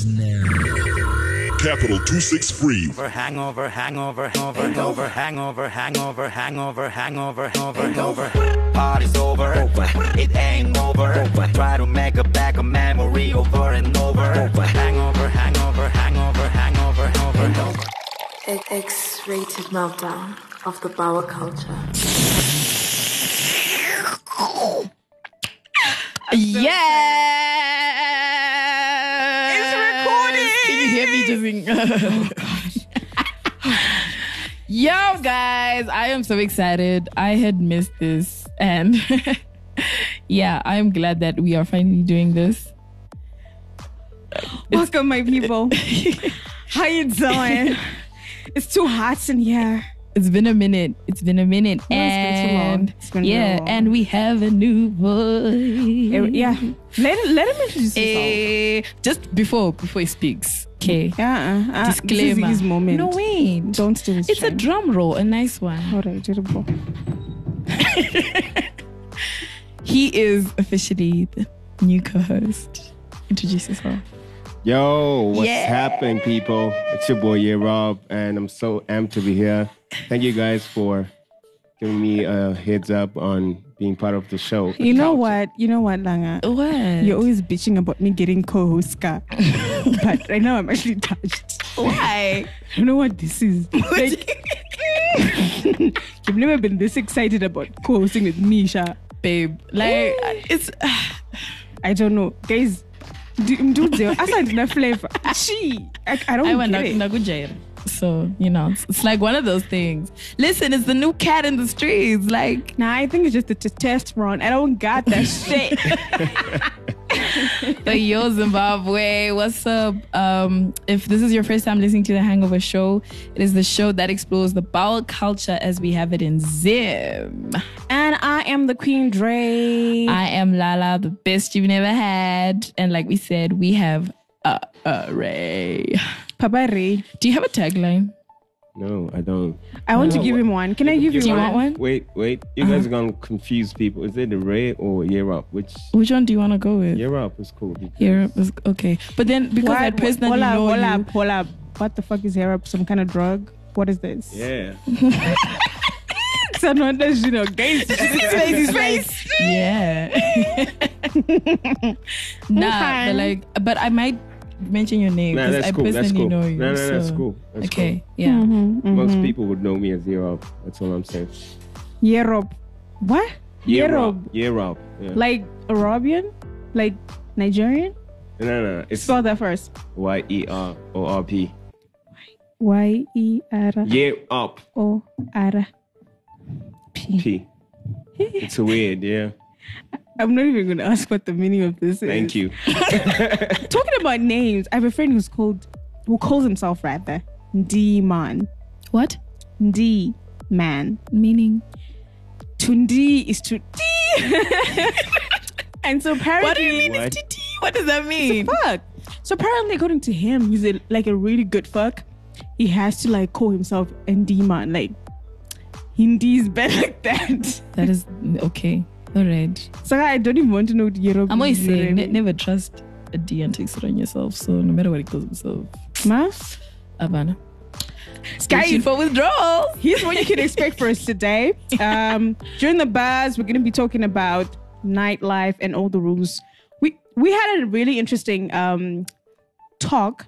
And now, Capital 263. hangover, hangover, hangover, hangover, hangover, hangover, hangover, hangover, hangover, hangover. Party's over, it ain't over. Try to make a back a memory over and over. Hangover, hangover, hangover, hangover, hangover, hangover. X-rated meltdown of the power culture. Yeah. You hear me just sing? Yo, guys, I am so excited. I had missed this. And yeah, I'm glad that we are finally doing this. Welcome, my people. How you doing? it's too hot in here. It's been a minute. It's been a minute. No, it's been too long. and It's been yeah, long. and we have a new voice. Yeah, let let him introduce himself. Eh, just before before he speaks. Okay. Yeah, uh, uh, Disclaimer. This is his moment. No wait. Don't do his It's a drum roll, a nice one. All right, terrible. He is officially the new co-host. Introduce yourself. Yo, what's Yeah. happening, people? It's your boy, yeah, Rob, and I'm so amped to be here. Thank you guys for giving me a heads up on being part of the show. You know what? You know what, Langa? What? You're always bitching about me getting co-host but right now I'm actually touched. Why? I don't know what this is. Like, you've never been this excited about co-hosting with me, Sha. babe. Like mm. it's I don't know. Guys, do, do the asa ndina flavor. She, I, I don't I went get it. So, you know, it's, it's like one of those things. Listen, it's the new cat in the streets. Like Nah, I think it's just the testosterone. I don't got that shit. the Yo Zimbabwe. What's up? Um, if this is your first time listening to the Hangover Show, it is the show that explores the bowel culture as we have it in Zim. and I am the Queen Dre. I am Lala, the best you've never had. And like we said, we have Uh, uh, a array. Papa Ray. Do you have a tagline? No, I don't. I want to give him one. Can I give you Do you one? want one? Wait, wait. You guys uh-huh. are gonna confuse people. Is it the Ray or Year Up? Which Which one do you want to go with? Year Up is cool. because- Europe is okay. But then because I personally hold up, know hold you, up, hold up. What the fuck is hair up? Some kind of drug? What is this? Yeah. So no, that's, you know, guys. his face. Yeah. nah, Okay. but like, but I might mention your name Nah, because that's I cool. personally That's cool. know you. No, no, that's cool. That's okay, yeah. Mm-hmm. cool. Most people would know me as Year Up. That's all I'm saying. Europe. What? Year Europe. Up. Year Up. Yeah. Like Arabian? Like Nigerian? no, no, no. It's Spell that first. Y E R O R P. Y E R Year Up. O R P. P. It's weird, yeah. I'm not even going to ask what the meaning of this is. Thank you. Talking about names, I have a friend who's called, who calls himself rather, D Man. What D Man. meaning? Tundi is to D. and so apparently, What do you mean? What? It's TT? What does that mean? fuck. So apparently, according to him, he's a, like a really good fuck. He has to like call himself ND man, like Hindi's better like that. That is okay. All right. So I don't even want to know what Europe. I'm always is, you know saying, ne- never trust a D and takes it on yourself. So no matter what he calls himself, Ma? Guys, Station for withdrawal. here's what you can expect for us today. Um, during the buzz, we're going to be talking about nightlife and all the rules. We we had a really interesting um, talk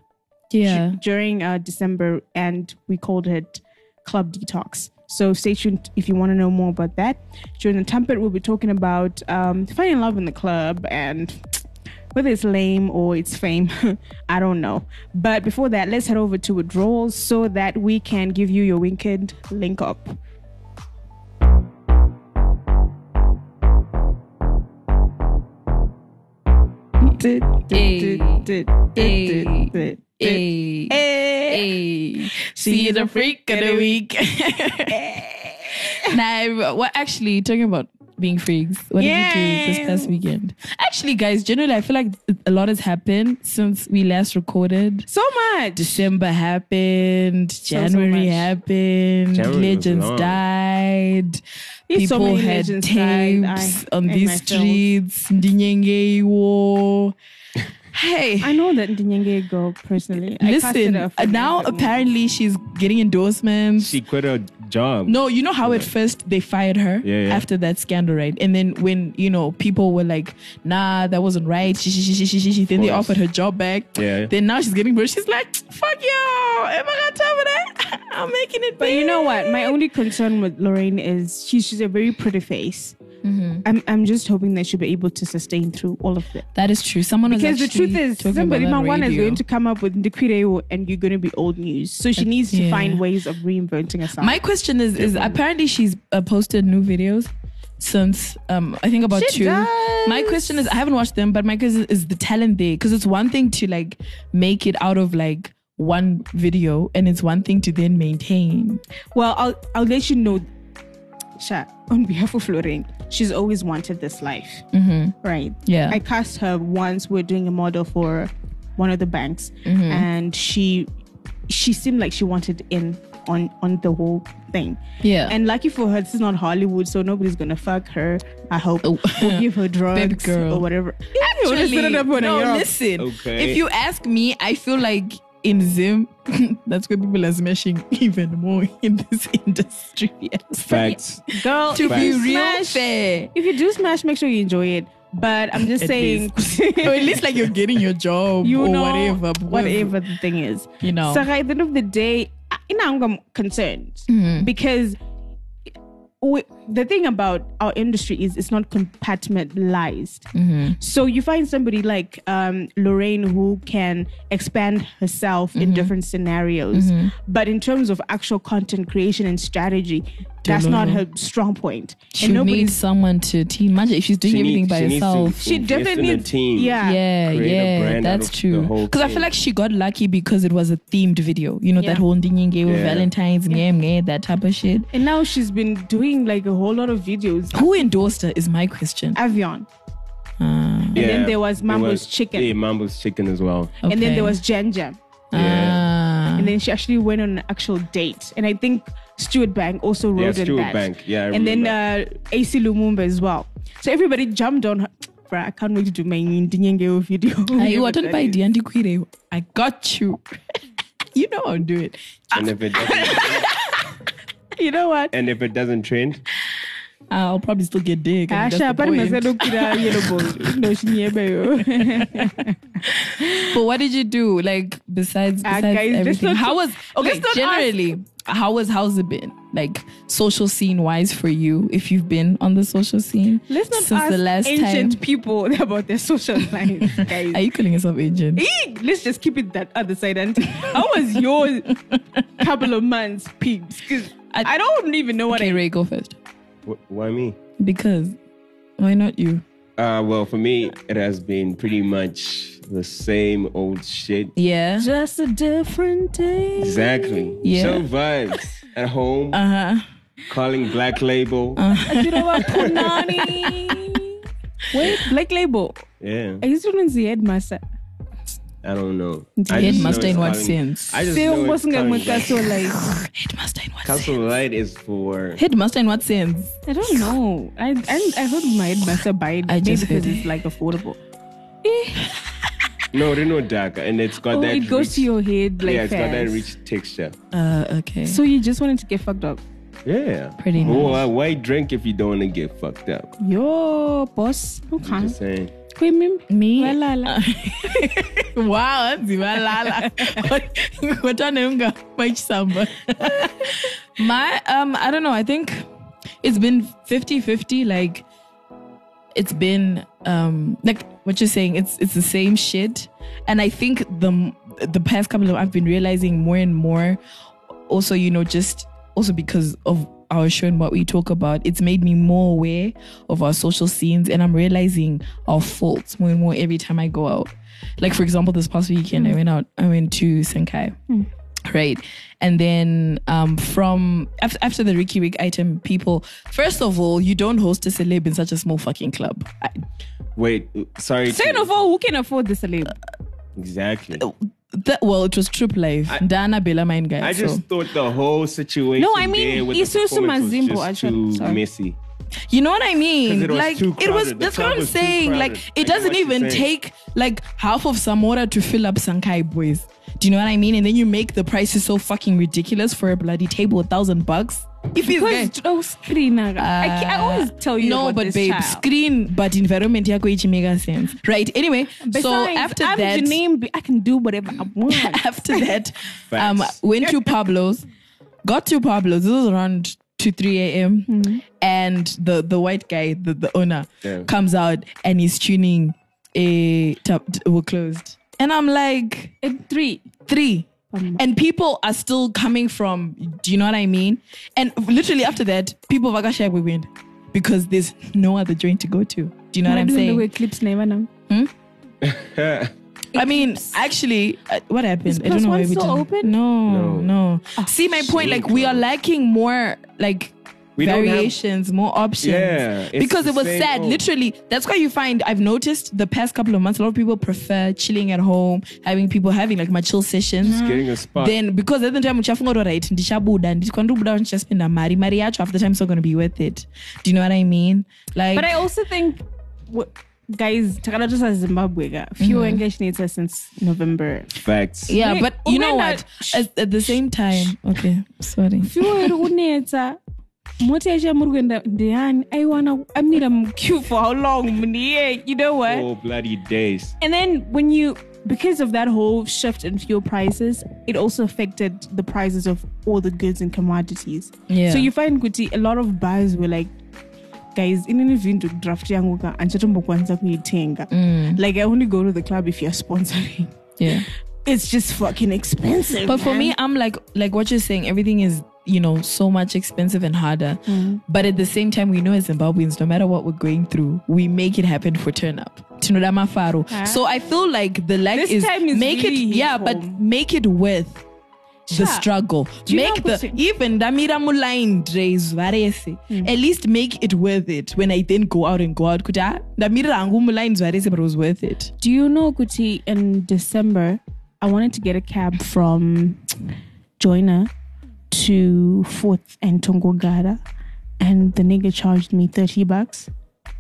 Yeah. d- during uh, December, and we called it Club Detox. So stay tuned if you want to know more about that. During the trumpet, we'll be talking about um, finding love in the club and whether it's lame or it's fame, I don't know. But before that, let's head over to withdrawals so that we can give you your wicked link up. Hey. Hey. Hey. She's the freak of the week. now, what actually talking about being freaks? What did you do this past weekend? Actually, guys, generally, I feel like a lot has happened since we last recorded. So much. December happened, so January happened, January legends long. died. There's so People many had legends died. tapes I- on in these my field. streets. Ndinyenge war. Hey, I know that Ndinyenge girl personally. Listen. her now the movie. apparently she's getting endorsements. She quit her job. No, you know how at first they fired her Yeah, yeah. after that scandal, right? And then when you know people were like, "Nah, that wasn't right," she, she, she, she, she, she, then they offered her job back. Yeah. Then now she's getting broke. She's like, "Fuck you! Am I got time for that? I'm making it." But you know what? My only concern with Lorraine is she's she's a very pretty face. Mm-hmm. I'm I'm just hoping that she'll be able to sustain through all of it. that is true. Someone was Because the truth is, somebody one is going to come up with Ndikwireo and you're going to be old news. So she needs to yeah. find ways of reinventing herself. My question is: is apparently she's uh, posted new videos since um I think about She two. does. My question is: I haven't watched them, but my question is the talent there because it's one thing to like make it out of like one video, and it's one thing to then maintain. well, I'll I'll let you know, Sha, on behalf of Lorraine, she's always wanted this life. Right. Mm-hmm. Yeah. I cast her once. We're doing a model for one of the banks, Mm-hmm. and she she seemed like she wanted in on on the whole thing. Yeah. And lucky for her, this is not Hollywood, so nobody's gonna fuck her. I hope Oh. or give her drugs girl. or whatever. Actually, no, listen. Okay. If you ask me, I feel like in Zim, that's where people are smashing even more in this industry. Facts. girl, to if be real smash, fair. if you do smash, make sure you enjoy it. But I'm just At saying, or at least like you're getting your job you or know whatever. whatever the thing is. You know. So at the end of the day, I- you know, I'm concerned Mm-hmm. because we, the thing about our industry is it's not compartmentalized. Mm-hmm. So you find somebody like um, Lorraine who can expand herself Mm-hmm. in different scenarios, but in terms of actual content creation and strategy, that's not her strong point. She and needs nobody's someone to team. Imagine if she's doing She everything needs- by she herself. She invest in definitely a team. Yeah. yeah, yeah, that's true. Because I feel like she got lucky because it was a themed video. You know, Yeah. that whole Ndinyenge with Yeah. Valentine's, yeah. yeah, that type of shit. And now she's been doing like a whole lot of videos. Who endorsed her is my question. Avion. Uh, And then there was There Mambo's was- chicken. Yeah, Mambo's chicken as well. And then there was Jen Jam. Ah. And then she actually went on an actual date. And I think Steward Bank also Yeah, rode in Steward that. Bank. Yeah, I and then uh, AC Lumumba as well. So everybody jumped on her. Bruh, I can't wait to do my Ndinyenge video. Are you Whatever attended by that is. Diandi Quire? I got you. you know I'll do it. And if it doesn't, You know what? and if it doesn't trend, I'll probably still get dick. I mean, that's Asha, the pari point. mazedo kira yellow ball. No, she. But what did you do? Like besides, Ah, besides guys, everything, how was okay? Generally, how was how's it been? Like social scene wise for you, if you've been on the social scene Let's not since ask the last ancient time. people about their social life, guys. Are you calling yourself ancient? Eek, let's just keep it that other side. Auntie. How was your couple of months, peeps? Because I, I- don't even know what Okay, I Ray, go first. Wh- why me? Because why not you? Uh, well, for me, it has been pretty much the same old shit. Yeah. Just a different day. Exactly. Yeah. Show vibes at home, Uh huh. calling Black Label. You know what, Punani? Wait, Black Label. yeah, I used to know the headmaster. I don't know. Head I just master in what calling- sense? I just Still know it's wasn't calling going Black- so like Headmaster in what Castle sense? Light is for Headmaster in what sense? I don't know. I I, I heard my headmaster buy it I maybe just because heard it's like affordable. no Reno Dark, and it's got Oh, that. it goes rich- to your head like yeah, it's got that fast. rich texture. Uh, okay. So you just wanted to get fucked up. Yeah, Pretty Oh, nice. uh, why drink if you don't want to get fucked up? Yo, boss. Okay. Just saying. Wait, mim. Me? Walala. wow, zibalala. Ngotanenga samba. My um I don't know, I think it's been 50-50 like it's been um like what you're saying it's it's the same shit and I think the the past couple of I've been realizing more and more also you know just also because of our show and what we talk about, it's made me more aware of our social scenes and I'm realizing our faults more and more every time I go out. Like for example, this past weekend I mm. went out, I went to Senkai. Mm. Right. And then um from after, after the Riky Rick item, people first of all, you don't host a celeb in such a small fucking club. I, Wait, sorry. Second of all, who can afford the celeb? exactly. Uh, that, well, it was Troop Live. Dana Bella Mine guy. I just so. thought the whole situation. No, I mean, Isusu the was Mazimbo, just actually. too Sorry. messy. You know what I mean? it like it was. The That's what I'm saying. Like it I doesn't even take like half of Samora to fill up Sankai boys. Do you know what I mean? And then you make the prices so fucking ridiculous for a bloody table, a thousand bucks. If he's Because gay. oh, screen, I, I always tell you no, about but this babe, child. screen, but environment yako ichi mega sense, right? Anyway, so after I'm that, Janine, I can do whatever I want. after that, um, went to Pablo's, got to Pablo's. This was around two, three a.m. And the the white guy, the, the owner, Yeah. comes out and he's tuning a top. We're closed, and I'm like At three. three. Um, and people are still coming from, do you know what I mean? And literally after that, people vakashaya we win because there's no other joint to go to. Do you know what I'm doing the way saying? clips never know. Hmm? I mean, actually, uh, what happened? I don't know one why we still didn't. open? No, No. no. Ah. See my point? Like we are lacking more like We don't have- variations, more options. Yeah, because it was same sad. old. Literally, that's why you find I've noticed the past couple of months a lot of people prefer chilling at home, having people having like my chill sessions. Getting a spot. Then because at the time uchafunga uri right ndichabuda ndikandobuda ndichaspenda mari mari yacho after the time it's not going to be worth it do you know what i mean like But I also think, w- guys, takada just as Zimbabwe, ga, few engaged needs us since November. Facts. yeah but you know what at, at the same time okay sorry Few iri kunetsa mota yacho yamuri kuenda ndeyani aiwana amira muqueue for how long muniye you know what? Four bloody days. and then when you because of that whole shift in fuel prices it also affected the prices of all the goods and commodities. Yeah. so you find kuti a lot of buyers were like guys inini vhindu draft yangu ka andichatombokwanisa kuitenga mm. like i only go to the club if you're sponsoring. Yeah. It's just fucking expensive but for me i'm like like what you're saying everything is you know so much expensive and harder. Mm. But at the same time we know as zimbabweans no matter what we're going through we make it happen for turn up. Tinoda mafaro. so i feel like the lack This is, time is make really it yeah but make it worth the struggle. Make the even damira muline drays varese mm. at least make it worth it when i then go out and go out kuti ndamira hangu muline varese but it was worth it. Do you know, Kuti, in December, I wanted to get a cab from Joina to 4th and Tongogara, and the nigga charged me 30 bucks.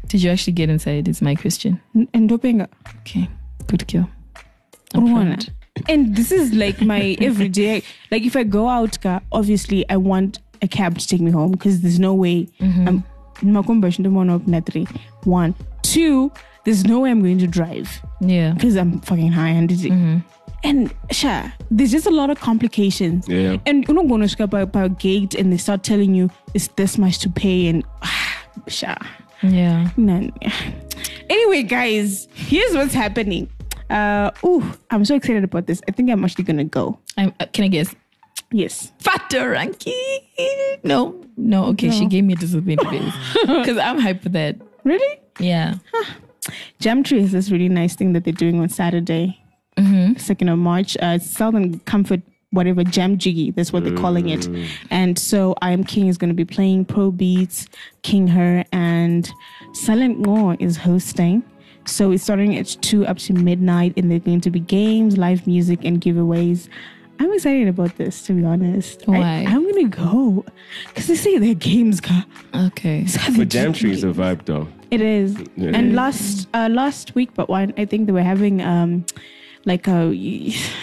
did you actually get inside is my question And Dopenga. okay good kill I'm. And this is like my everyday. Like if I go out, obviously I want a cab to take me home because there's no way mm-hmm. I'm Makumbash don't want to open at. One. Two, there's no way I'm going to drive. yeah because I'm fucking high and dizzy. Mm-hmm. And sure, there's just a lot of complications. Yeah. And you're not going to skip by, by a gate and they start telling you it's this much to pay and sure. yeah None. Anyway, guys, here's what's happening. Uh, ooh, I'm so excited about this. I think I'm actually gonna go. I'm, uh, can i guess Yes. fatter ranky no no okay she gave me a disappointment because i'm hyped for that Really? yeah Jamtree is this really nice thing that they're doing on Saturday, second of March. Uh, Southern Comfort, whatever Jam Jiggy. That's what they're calling it. And so I Am King is going to be playing Pro Beats, King Her, and Silent War is hosting. So it's starting at two up to midnight, and there's going to be games, live music, and giveaways. I'm excited about this, to be honest. I- Why? I'm gonna go because they say they're games, ka. okay But Jam Tree is a vibe though. It is. Yeah. And last uh, last week, but one I think they were having um like a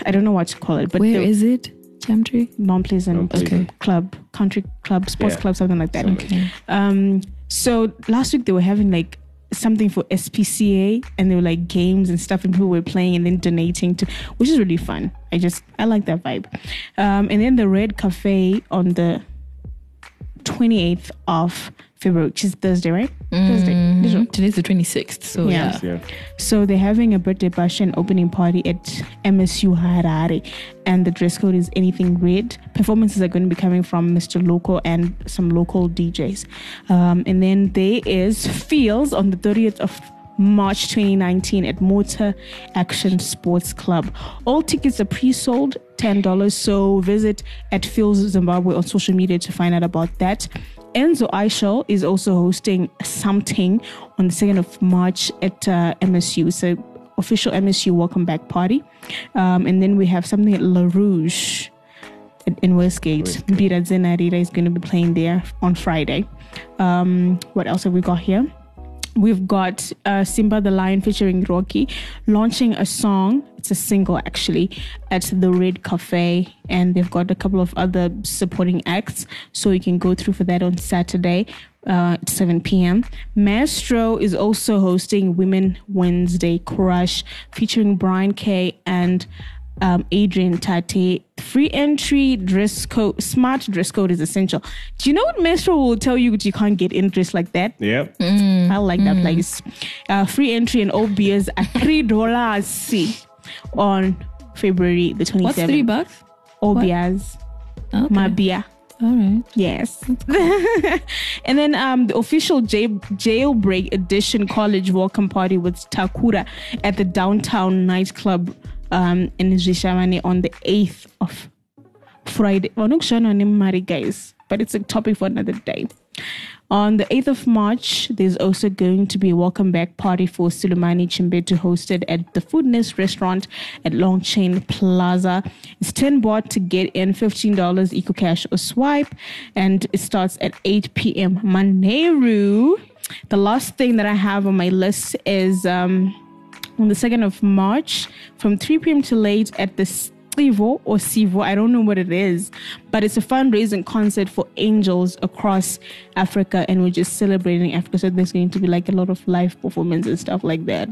I don't know what to call it, but where the is it Jamtree? Mount Pleasant Mount Okay. club, country club, sports Yeah. club, something like that. okay Um, so last week they were having like something for SPCA, and they were like games and stuff, and people were playing and then donating to, which is really fun. I just I like that vibe. Um, and then the Red Cafe on the 28th of February, which is Thursday, right? Thursday. This one. today's the 26th so Yeah. yeah, Yeah. So they're having a birthday bash and opening party at MSU Harare, and the dress code is anything red. Performances are going to be coming from Mr. Local and some local DJs. Um, and then there is Fields on the 30th of March 2019 at Motor Action Sports Club. All tickets are pre-sold, $10. So visit at Fields Zimbabwe on social media to find out about that. Enzo Ishall is also hosting something on the 2nd of March at uh, MSU. So official MSU welcome back party. Um, and then we have something at La Rouge. at- in Westgate. Mbira Dzenharira is going to be playing there on Friday. Um, what else have we got here? We've got uh, Simba the Lion featuring Rocky launching a song. It's a single actually at the Red Cafe, and they've got a couple of other supporting acts. So you can go through for that on Saturday uh, at 7 p.m. Maestro is also hosting Women Wednesday Crush featuring Brian K and um, Adrian Tate. Free entry, dress code, smart dress code is essential. Do you know what Maestro will tell you that you can't get in dress like that? Yep. I like that place. Uh, free entry and all beers at three dollars on February the twenty What's three seventh. bucks? All beers, Okay. my beer. All right. Yes. and then um, the official jail, jailbreak edition college welcome party with Takura at the downtown nightclub um, in Zhishamane on the 8th of Friday. Guys, but it's a topic for another day. On the 8th of March, there's also going to be a welcome back party for Sulumani Chimbetu hosted at the Foodness restaurant at Longcheng Plaza. It's 10 baht to get in, $15 Eco Cash or swipe, and it starts at 8 p.m. Maneru. The last thing that I have on my list is um, on the 2nd of March from 3 p.m. to late at the Sivo or Sivo, I don't know what it is, but it's a fundraising concert for angels across Africa, and we're just celebrating Africa. So there's going to be like a lot of live performance and stuff like that.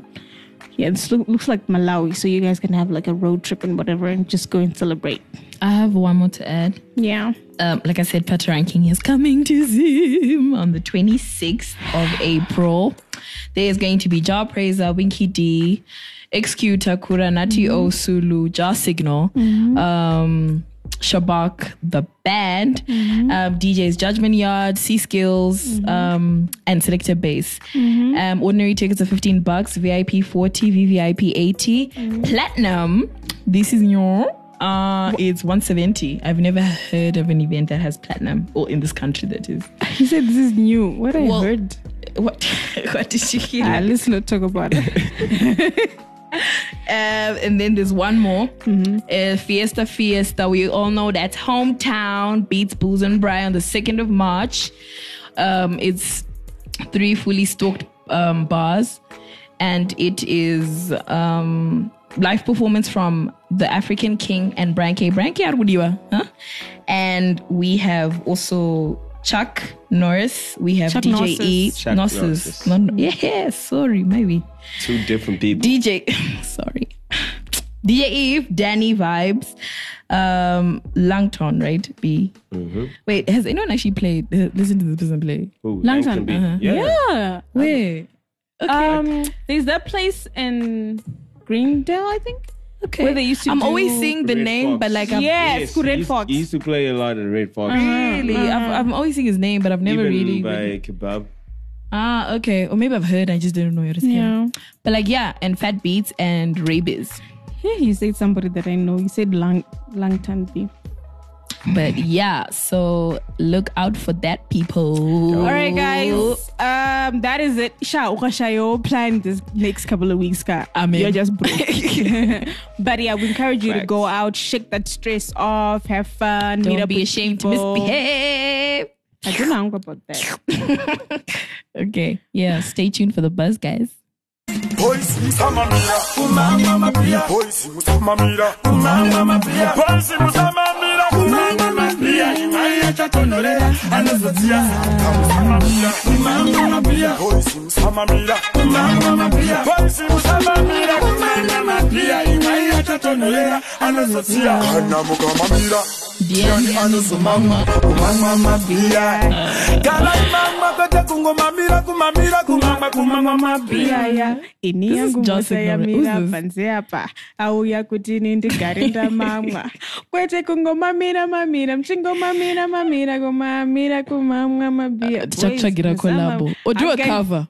Yeah, this look, looks like Malawi, so you guys can have like a road trip and whatever, and just go and celebrate. I have one more to add. Yeah. um, like I said, Patoranking is coming to Zoom on the 26th of April. There's going to be Jah Prayzah, Winky D, ExQ Takura, Nati Osulu, Jah Signal, um, Shabak, the band, um, DJs Judgment Yard, C Skills, um, and Selector Bass. Um, ordinary tickets are 15 bucks, VIP 40, VVIP 80. Platinum, this is new. Uh, it's 170. I've never heard of an event that has platinum, or in this country that is. He said this is new. What I Well, heard. What? what did you hear? Ah, let's not talk about it. Um, and then there's one more. Uh, Fiesta Fiesta. We all know that's hometown beats Booze and Bry on the 2nd of March. Um, it's three fully stocked um, bars, and it is um, live performance from the African King and Brian K. Brian K. Arudiwa, huh? And we have also Chuck Norris. We have Chuck DJ E. Norris. Chuck Norris. Norris. Not- yeah, sorry, maybe. Two different people. DJ, sorry. DJ Eve, Danny Vibes, um, Langton, right? B. Wait, has anyone actually played? uh, Listen to this person play. Ooh, Langton, Langton B. uh-huh. Yeah. yeah. Wait. Okay. Um, there's that place in Greendale, I think. Okay. where they used to I'm do always seeing the Red name, Fox. but like I'm Yes, he Red used- Fox. He used to play a lot of Red Fox. really, I've, I'm always seeing his name, but I've never Even really. by really- Kebab. Ah, okay. Or maybe I've heard. I just didn't know it was him. Yeah. But like, yeah, and Fat Beats and Rabiz. Yeah, he said somebody that I know. He said Lang Langton B. But yeah, so look out for that, people. All right, guys. Um, that is it. Sha Ukashayo plan this next couple of weeks, ka. Amen. You're just broke. but yeah, we encourage you to go out, shake that stress off, have fun, meet Don't up be with ashamed people. to misbehave. I don't know about that. Okay. Yeah. Stay tuned for the buzz, guys. Boys, musamamira, kumama mapia. Boys, musamamira, kumama mapia. Boys, musamamira, kumama mapia. Imaya chatonolera, anazotia. Musamamira, kumama mapia. Boys, musamamira, kumama mapia. Boys, musamamira, kumama mapia. Imaya chatonolera, anazotia. Kana mukamamira. Diani anuzumama, kumama mapia. Kala imama kote kungomamira, kumamira, kumama, kumama mapia. Yeah, yeah. ini yangu mosa yamira panze apa auya kutini ndigare ndamamwa kwete kungomamira mamira mchingomamira mamira kumamira kumamwa mabia uh, Chachagira Boys, collabo. Musama- Or do I'm a getting- cover.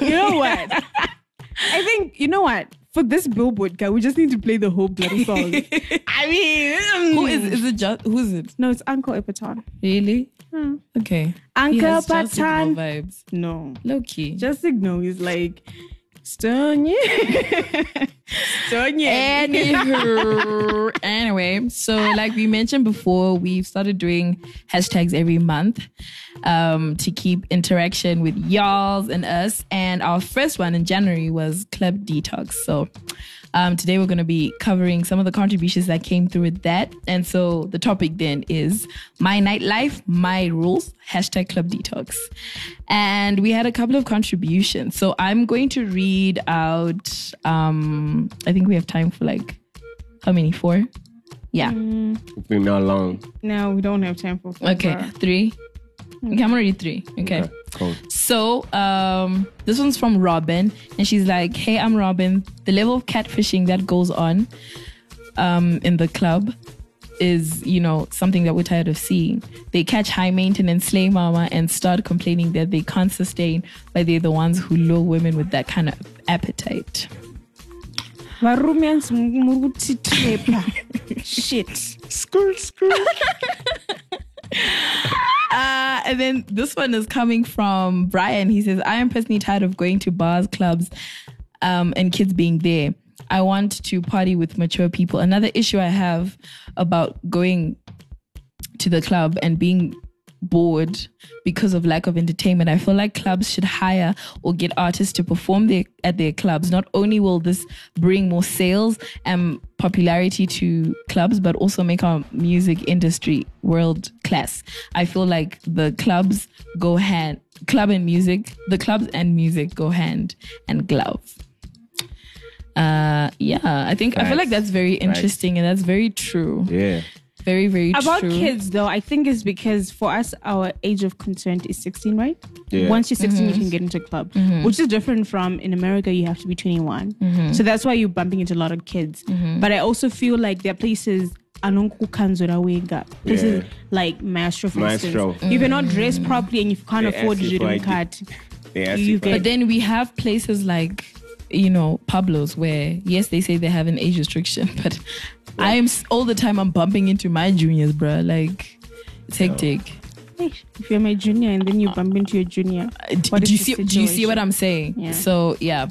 You know what? I think you know what. For this billboard guy, we just need to play the whole bloody song. I mean, mm. Who is is it just who's it? No, it's Uncle Epatan. Really? Hmm. Okay. Uncle has Patan. vibes. No, Low key. just ignore. He's like, Stoney. Stoney. Anywho, anyway, so like we mentioned before, we've started doing hashtags every month um, to keep interaction with y'alls and us. And our first one in January was Club Detox. So um, today we're going to be covering some of the contributions that came through with that. And so the topic then is my nightlife, my rules, hashtag Club Detox. And we had a couple of contributions. So I'm going to read out, um, I think we have time for like, how many? Four? Yeah. It's been not long. no, we don't have time for four. Okay. Three. Okay, I'm gonna read three. Okay. Okay, cool. So, um, this one's from Robin, and she's like, "Hey, I'm Robin. The level of catfishing that goes on, um, in the club, is you know something that we're tired of seeing. They catch high maintenance slay mama and start complaining that they can't sustain, but they're the ones who lure women with that kind of appetite. Varumians murutitrepa. Shit. Skirt, skirt. Uh, and then this one is coming from Brian. He says, I am personally tired of going to bars, clubs, um, and kids being there. I want to party with mature people. Another issue I have about going to the club and being bored because of lack of entertainment. I feel like clubs should hire or get artists to perform their, at their clubs. Not only will this bring more sales and popularity to clubs, but also make our music industry world class. I feel like the clubs go hand, club and music, the clubs and music go hand and glove. Uh, yeah, I think I feel like that's very Facts. interesting and that's very true. Yeah. Very, very About true. kids, though, I think it's because for us, our age of consent is 16, right? Yeah. Once you're 16, you mm-hmm. can get into a club, mm-hmm. which is different from in America, you have to be 21. Mm-hmm. So that's why you're bumping into a lot of kids. But I also feel like there are places. anonkukanzura wega places Yeah. like maestro for Maestro. instance if you're not dressed properly and you can't They afford ask you your for card You you get- But then we have places like, you know, Pablo's where, yes, they say they have an age restriction, but I am all the time I'm bumping into my juniors, bruh. Like, it's hectic. Hey, if you're my junior and then you bump into your junior Uh, what do you is the see? Do you see what? I'm saying? Yeah. So yeah,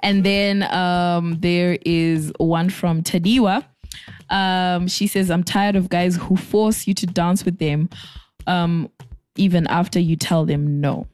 and then um, there is one from Tadiwa. Um, she says, "I'm tired of guys who force you to dance with them, um, even after you tell them no."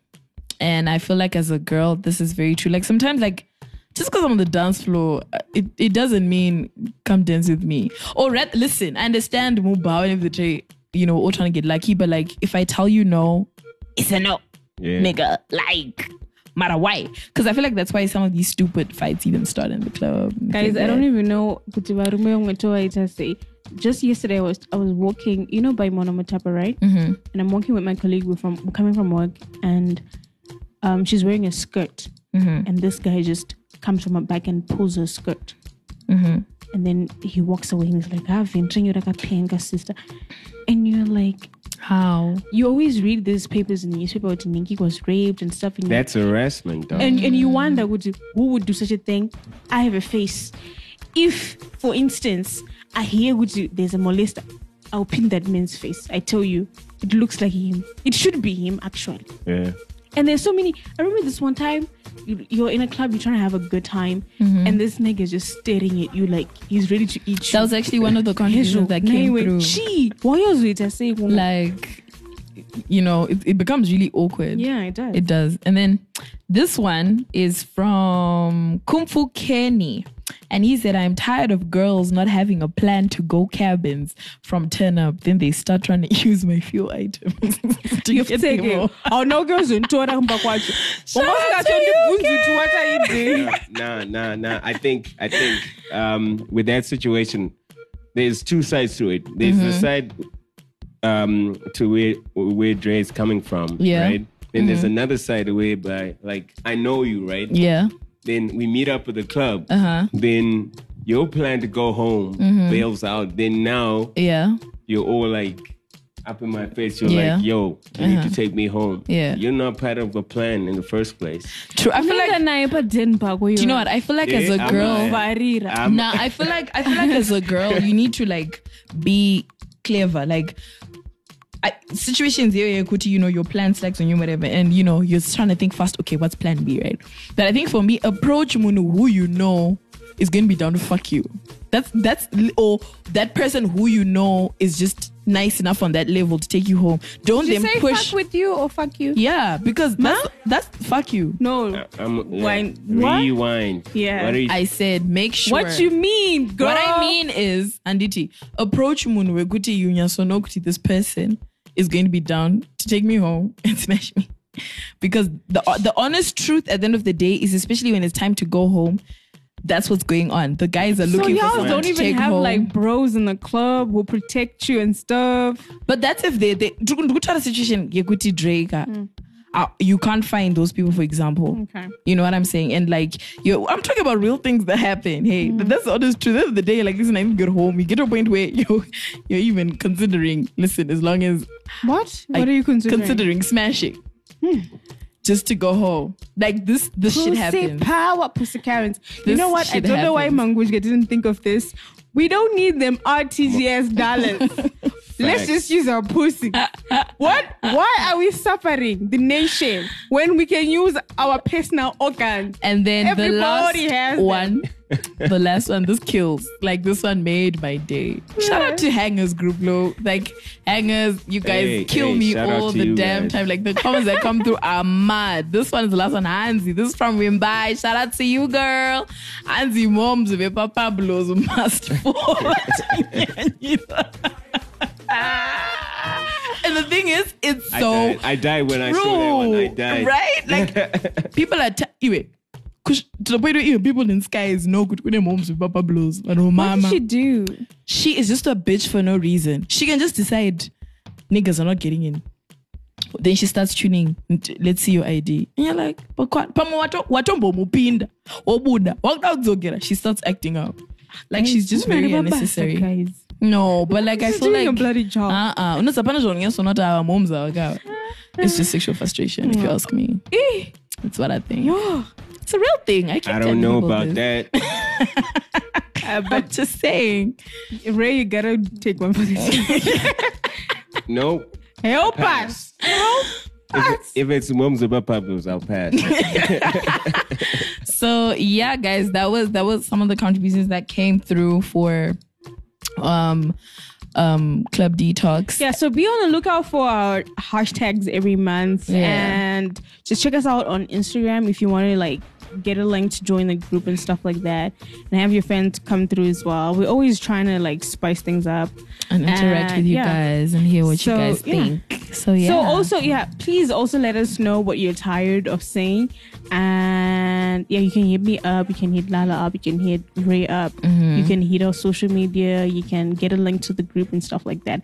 And I feel like as a girl, this is very true. Like sometimes, like just because I'm on the dance floor, uh, it, it doesn't mean come dance with me. Or rat- listen, I understand Mubao and the day, you know, all trying to get lucky, but like if I tell you no, it's a no Yeah. nigga. Like, matter why? Because I feel like that's why some of these stupid fights even start in the club. guys things i don't even know kuti varume vamwe just yesterday i was i was walking you know by monomotapa right Mm-hmm. and i'm walking with my colleague we're from we're coming from work and um she's wearing a skirt Mm-hmm. and this guy just comes from her back and pulls her skirt Mm-hmm. and then he walks away and he's like ah ventreng rakapenga sister and you're like How? you always read these papers in the newspaper about Ninki was raped and stuff and you- That's harassment, though. and and you wonder would you, who would do such a thing i have a face if for instance i hear would you, there's a molester i'll pin that man's face i tell you it looks like him it should be him actually yeah. And there's so many i remember this one time you, you're in a club you're trying to have a good time mm-hmm. and this nigga is just staring at you like he's ready to eat you That was actually one of the contributions that came through. Gee, why was it? I say, Like, you know, it, it becomes really awkward. yeah, it does. It does. And then this one is from Kung Fu Kenny. And he said, I'm tired of girls not having a plan to go cabins from turn up. Then they start trying to use my fuel items. to You've get me taken. more. Oh no, girls in Tora Mbakwacho. out to you, What are you doing? nah, nah, nah. I think, I think, um, with that situation, there's two sides to it. There's the Mm-hmm. side, um, to where where Dre is coming from, Yeah. right? Then there's another side whereby, like, I know you, right? Yeah. Then we meet up at the club. Uh-huh. Then your plan to go home Mm-hmm. bails out. Then now Yeah. you're all like up in my face. You're Yeah. like, yo, you need Uh-huh. to take me home. Yeah. You're not part of the plan in the first place. True. I feel like, do do you know what? I feel like as a girl, a- I'm- nah, I feel like I feel like as a girl, you need to like be clever. Like I, situations here, yeah, Kuti, you know, your plan slacks on you, whatever, and you know, you're trying to think fast, okay, what's plan B, right? But I think for me, approach Munu who you know is gonna be down to fuck you. That's that's or that person who you know is just nice enough on that level to take you home. Don't Did you then say push fuck with you or fuck you? Yeah, because that's that's fuck you. No. Uh, I'm, yeah, Wine- what? Rewind. Yeah. What are you, I said make sure What you mean, girl? What I mean is, Anditi, approach Munwe Guti Yunya so no Kuti, this person is going to be down to take me home and smash me. Because the the honest truth at the end of the day is especially when it's time to go home, that's what's going on. The guys are looking for y'all someone don't even have home. like bros in the club who protect you and stuff. But that's if they they situation Yekuti Drake. Uh, Hmm. you can't find those people, for example. Okay. You know what I'm saying? And like you I'm talking about real things that happen. Hey, Hmm. that's all honest truth. Of the day, like listen, I even get home. You get to a point where you you're even considering, listen, as long as What? What are you considering? considering smashing. Just to go home. Like this this shit Pussy happens. power, pussy Karens. You know what? I don't know why happens. Didn't think of this. We don't need them RTGS dollars. Let's just use our pussy. what? Why are we suffering the nation when we can use our personal organs? And then the last has one, the last one, this kills. Like this one made my day. Shout out to Hangers Group, low. Like Hangers, you guys Hey, kill hey, me all the damn guys. time. Like the comments that come through are mad. This one is the last one, Hansi. This is from Wimbai. Shout out to you, girl. Hansi moms with Papa blows must fall. and the thing is, it's I, so died. I died when I saw that one. I true, died. right? Like people are t- anyway. To the point where even people in skies know good when their moms with Papa blows and her What mama. did she do? She is just a bitch for no reason. She can just decide niggas are not getting in. Then she starts tuning. Let's see your ID. And you're like, but kwa- pama wato- watombo mupinda obuda wakudaudzogera. She starts acting up. Like she's just very unnecessary. guys. No, but like I She's feel doing like a bloody job. Uh-uh. Unasapana zvaonesa not our moms are like, It's just sexual frustration, if you ask me. Eh, That's what I think. It's a real thing. I can't I don't know about this. that. I'm just saying. Ray, you gotta take one for this. nope. Help us. Help If, us. if it's mums about Pablos, I'll pass. So yeah, guys, that was that was some of the contributions that came through for um um Club Detox. Yeah, so be on the lookout for our hashtags every month Yeah. and just check us out on Instagram if you want to like get a link to join the group and stuff like that and have your friends come through as well. We're always trying to like spice things up And interact And, with you yeah. guys and hear what So, you guys yeah. think. So yeah. So also, yeah, please also let us know what you're tired of saying. And yeah, you can hit me up, you can hit Lala up, you can hit Ray up, Mm-hmm. you can hit our social media, you can get a link to the group and stuff like that.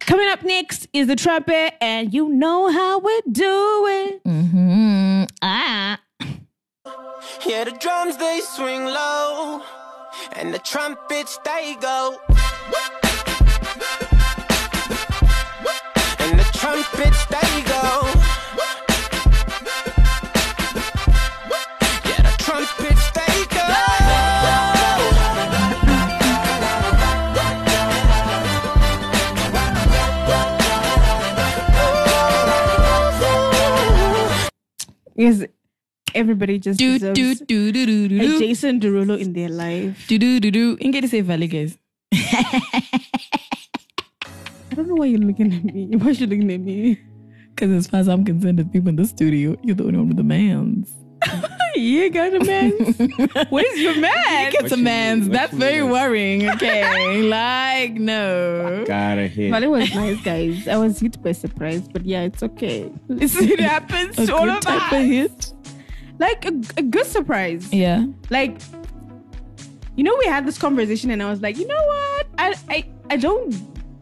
Coming up next is the trumpet, and you know how we do it. Mhm. Ah. Yeah, the drums they swing low, and the trumpets they go. And the trumpets they go. Yeah, the trumpets they go. Because everybody just Do deserves do do do do do a do Jason Derulo in their life. do do do do. In get say valley guys. I don't know why you're looking at me. Why are you looking at me? Because as far as I'm concerned, the people in the studio, you're the only one with the mans. You got a man. Where's your man? It's a you man's. mean? That's very mean? worrying. Okay, like no. Gotta hit. But it was nice, guys. I was hit by surprise, but yeah, it's okay. It's, it happens A to all good of type of hit. Like a, a good surprise. Yeah. Like, you know, we had this conversation, and I was like, you know what? I, I, I don't.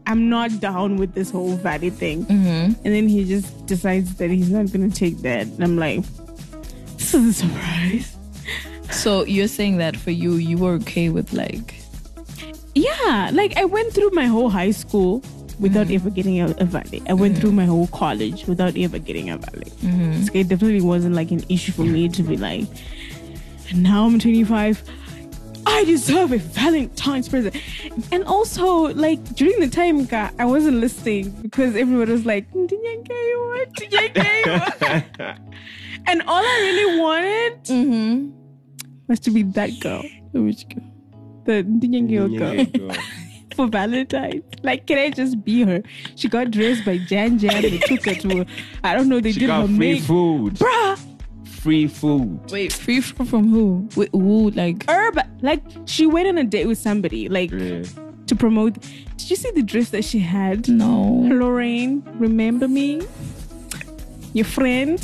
I'm not down with this whole valley thing. Mm-hmm. And then he just decides that he's not gonna take that. And I'm like, this is a surprise. So you're saying that for you, you were okay with like. Yeah, like I went through my whole high school without ever getting a, a valley. I went through my whole college without ever getting a valley. So it definitely wasn't like an issue for me to be like, and now I'm 25. I I deserve a Valentine's present. And also, like during the time, I wasn't listening because everyone was like, "Ndinyangeyo, ndinyangeyo." and all I really wanted Mm-hmm. was to be that girl, Which girl? the Ndinyangeyo girl. Girl. for Valentine's. Like, can I just be her? She got dressed by Jan Jan. They took her to, I don't know, they She did got her free make. food. Bruh, Free food. Wait, free from, from who? Wait, who? Like, Herb, like, she went on a date with somebody, like, Yeah. to promote. Did you see the dress that she had? no. Lorraine, remember me? Your friend?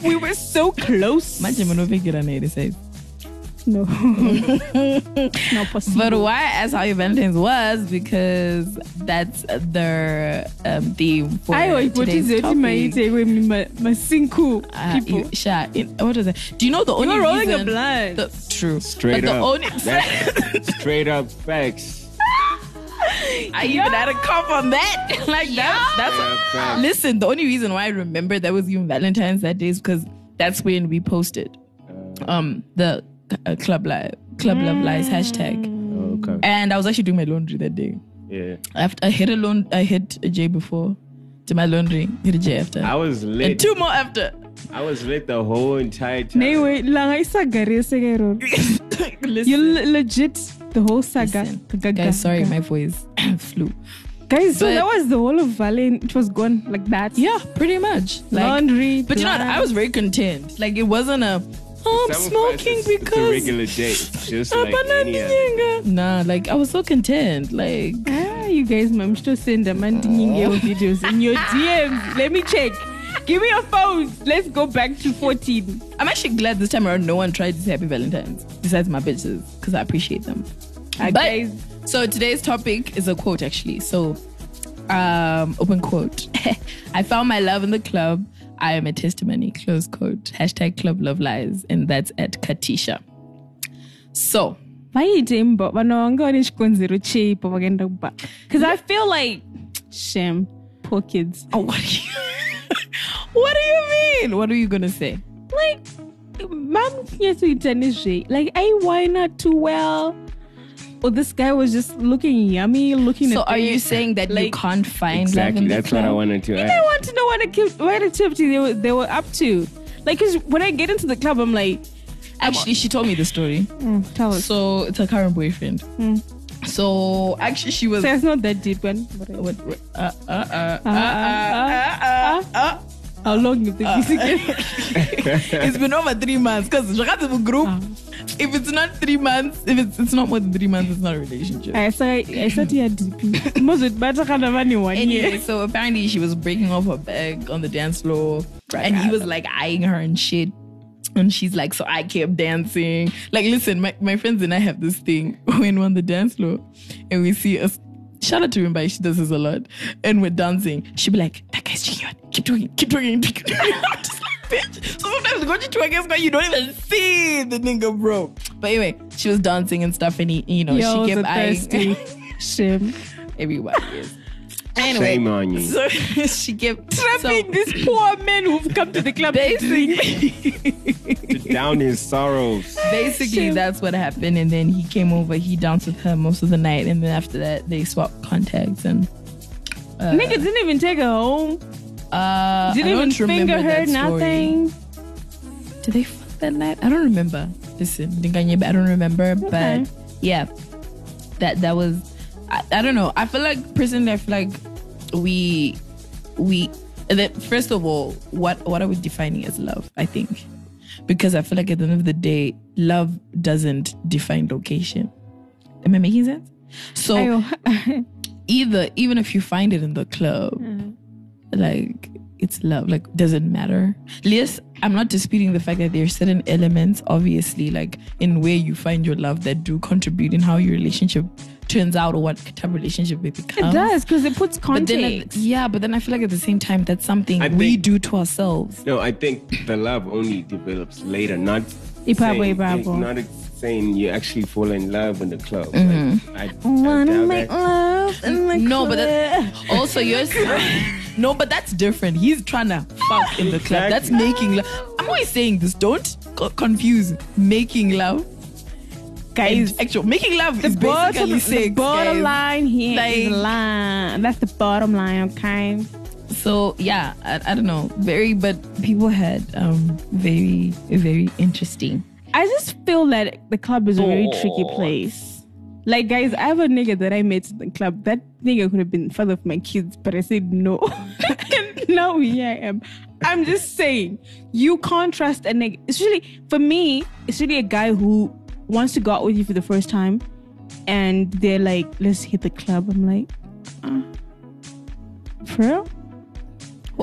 we were so close. Imagine when we get on it, says. No. Not possible. But why I asked how your Valentine's was because that's their um, theme for I was what is today's it in my topic. with me, my, my cinco Uh, people. you- Sha, in, what is it? Do you know the only You're rolling a reason? blunt. The, true. Straight but up. the only That's straight up facts. I even had a cough on that. like that. That's Straight up facts. listen. The only reason why I remember that was even Valentine's that day is because that's when we posted um the uh, club live club love lies hashtag, Okay. and I was actually doing my laundry that day. Yeah. After I hit a loan, I hit a J before. To my laundry, hit a J after, I was late. and two more after. I was late the whole entire time. Anyway, lang ay saga rin, sige You le- legit the whole saga. listen. Gaga- guys, sorry, my voice flew. guys. So but- that was the whole of Valen. It was gone like that. Yeah, pretty much. Like, Laundry. But you know what? I was very content. Like it wasn't a oh, I'm Some of us, smoking it's, it's a because regular date. Just Ah, like any other. Nah, like I was so content. Like Ah, you guys, I'm still send them and videos in your DMs. Let me check. Give me your phones. Let's go back to 14. I'm actually glad this time around no one tried to say happy Valentine's besides my bitches because I appreciate them. Ah, But guys, so today's topic is a quote actually. So um open quote. I found my love in the club. I am a testimony. Close quote. Hashtag club love lies. And that's at Katisha. So vaite imba vanonga vane chikonzero cheipo vakaenda kuba because i feel like shame poor kids Oh, what do you What do you mean? What are you gonna say? like mam nyatsoita nezvei like ai why not too well or this guy was just looking yummy looking at me. So at are you saying that like, you can't find love Exactly. in That's what I wanted to I ask. want to know what, acti- what activity they were, they were up to like because when i get into the club i'm like Actually, she told me the story. mm, tell us So it's her current boyfriend. So actually, she was. so it's not that deep one but I- What, what, uh, uh, uh, uh, Uh, uh, uh, uh, uh. How long the music It's been over three months because group. Ah. If it's not three months, if it's it's not more than three months, it's not a relationship. I started, I started here DP. Most of better kind of money one Anyway, so apparently she was breaking off her bag on the dance floor, and he was like eyeing her and shit. And she's like, so I kept dancing. Like, listen, my, my friends and I have this thing when we're on the dance floor and we see us. Shout out to him, but she does this a lot. And we're dancing. She'll be like, that guy's cheating. Keep doing, keep doing, keep doing. I'm just like, bitch. So sometimes you go to a guy, you don't even see the nigga, bro. But anyway, she was dancing and stuff, and he, you know, Yo, she kept eyeing. Shame. Everybody is. Anyway, Shame on you. so she kept Trapping so these poor men who've come to the club. to basically, Down his sorrows. basically that's what happened. And then he came over. He danced with her most of the night, and then after that, they swapped contacts. And Nigga didn't even take her home. uh, Didn't I even don't remember finger her, that story. nothing. Did they fuck that night? I don't remember. Listen, Dinganye, I don't remember, Okay. but yeah, that that was. I, I don't know. I feel like personally, I feel like we we that first of all, what what are we defining as love? I think because I feel like at the end of the day, love doesn't define location. Am I making sense? So either even if you find it in the club, mm. like it's love. Like doesn't matter. Yes, I'm not disputing the fact that there are certain elements, obviously, like in where you find your love that do contribute in how your relationship turns out or what type of relationship it becomes. It does because it puts But then, context. yeah, but then I feel like at the same time that's something I we do to ourselves. No, I think the love only develops later, not Ipapo, saying, ipapo. not saying you actually fall in love in the club. Mm-hmm. Like, I, I Wanna doubt make that. love in the No, but that, club. also yours. no, but that's different. He's trying to fuck in the club. That's making love. I'm always saying this. Don't confuse making love Guys, and actual making love the is bottom, basically the bottom guys. line here is Like- line. That's the bottom line, okay? So yeah, I, I don't know, very, but people had um very very interesting. I just feel that the club is a very tricky Oh. place. Like, guys, I have a nigga that I met in the club. That nigga could have been father of my kids, but I said no. and now here I am. I'm just saying, you can't trust a nigga. It's really, for me, it's really a guy who wants to go out with you for the first time and they're like, let's hit the club. I'm like, uh, for real?